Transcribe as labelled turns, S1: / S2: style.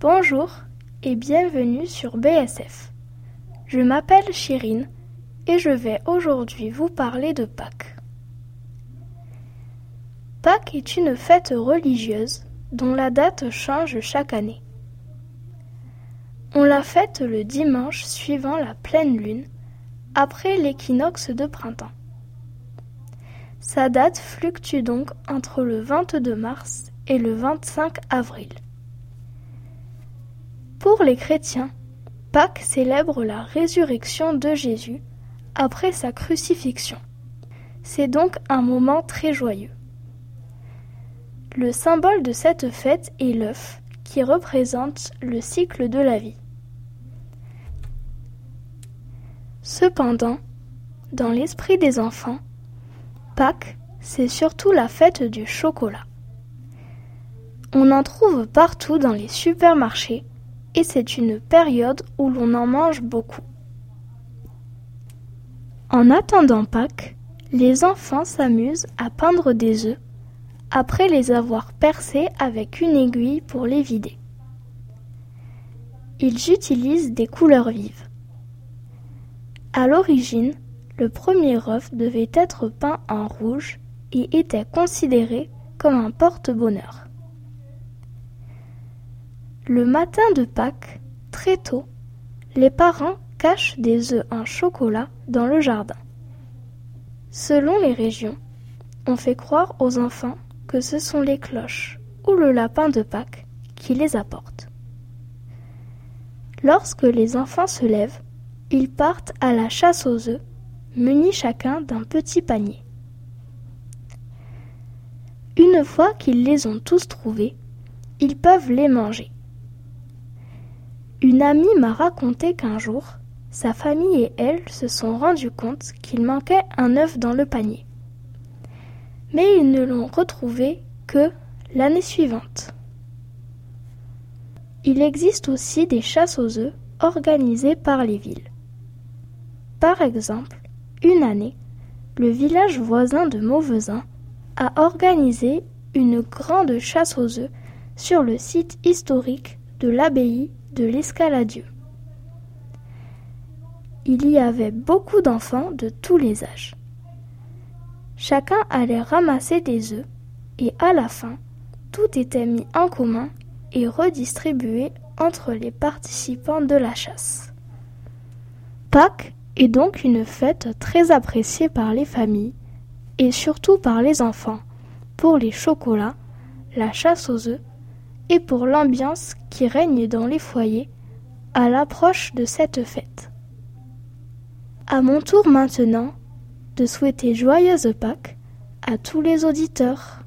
S1: Bonjour et bienvenue sur BSF. Je m'appelle Chirine et je vais aujourd'hui vous parler de Pâques. Pâques est une fête religieuse dont la date change chaque année. On la fête le dimanche suivant la pleine lune, après l'équinoxe de printemps. Sa date fluctue donc entre le 22 mars et le 25 avril. Pour les chrétiens, Pâques célèbre la résurrection de Jésus après sa crucifixion. C'est donc un moment très joyeux. Le symbole de cette fête est l'œuf, qui représente le cycle de la vie. Cependant, dans l'esprit des enfants, Pâques, c'est surtout la fête du chocolat. On en trouve partout dans les supermarchés et c'est une période où l'on en mange beaucoup. En attendant Pâques, les enfants s'amusent à peindre des œufs après les avoir percés avec une aiguille pour les vider. Ils utilisent des couleurs vives. À l'origine, le premier œuf devait être peint en rouge et était considéré comme un porte-bonheur. Le matin de Pâques, très tôt, les parents cachent des œufs en chocolat dans le jardin. Selon les régions, on fait croire aux enfants que ce sont les cloches ou le lapin de Pâques qui les apportent. Lorsque les enfants se lèvent, ils partent à la chasse aux œufs, munis chacun d'un petit panier. Une fois qu'ils les ont tous trouvés, ils peuvent les manger. Une amie m'a raconté qu'un jour, sa famille et elle se sont rendus compte qu'il manquait un œuf dans le panier mais ils ne l'ont retrouvé que l'année suivante. Il existe aussi des chasses aux œufs organisées par les villes. Par exemple, une année, le village voisin de Mauvezin a organisé une grande chasse aux œufs sur le site historique de l'abbaye de l'Escaladieu. Il y avait beaucoup d'enfants de tous les âges. Chacun allait ramasser des œufs et à la fin, tout était mis en commun et redistribué entre les participants de la chasse. Pâques est donc une fête très appréciée par les familles et surtout par les enfants pour les chocolats, la chasse aux œufs et pour l'ambiance qui règne dans les foyers à l'approche de cette fête. À mon tour maintenant de souhaiter joyeuses Pâques à tous les auditeurs.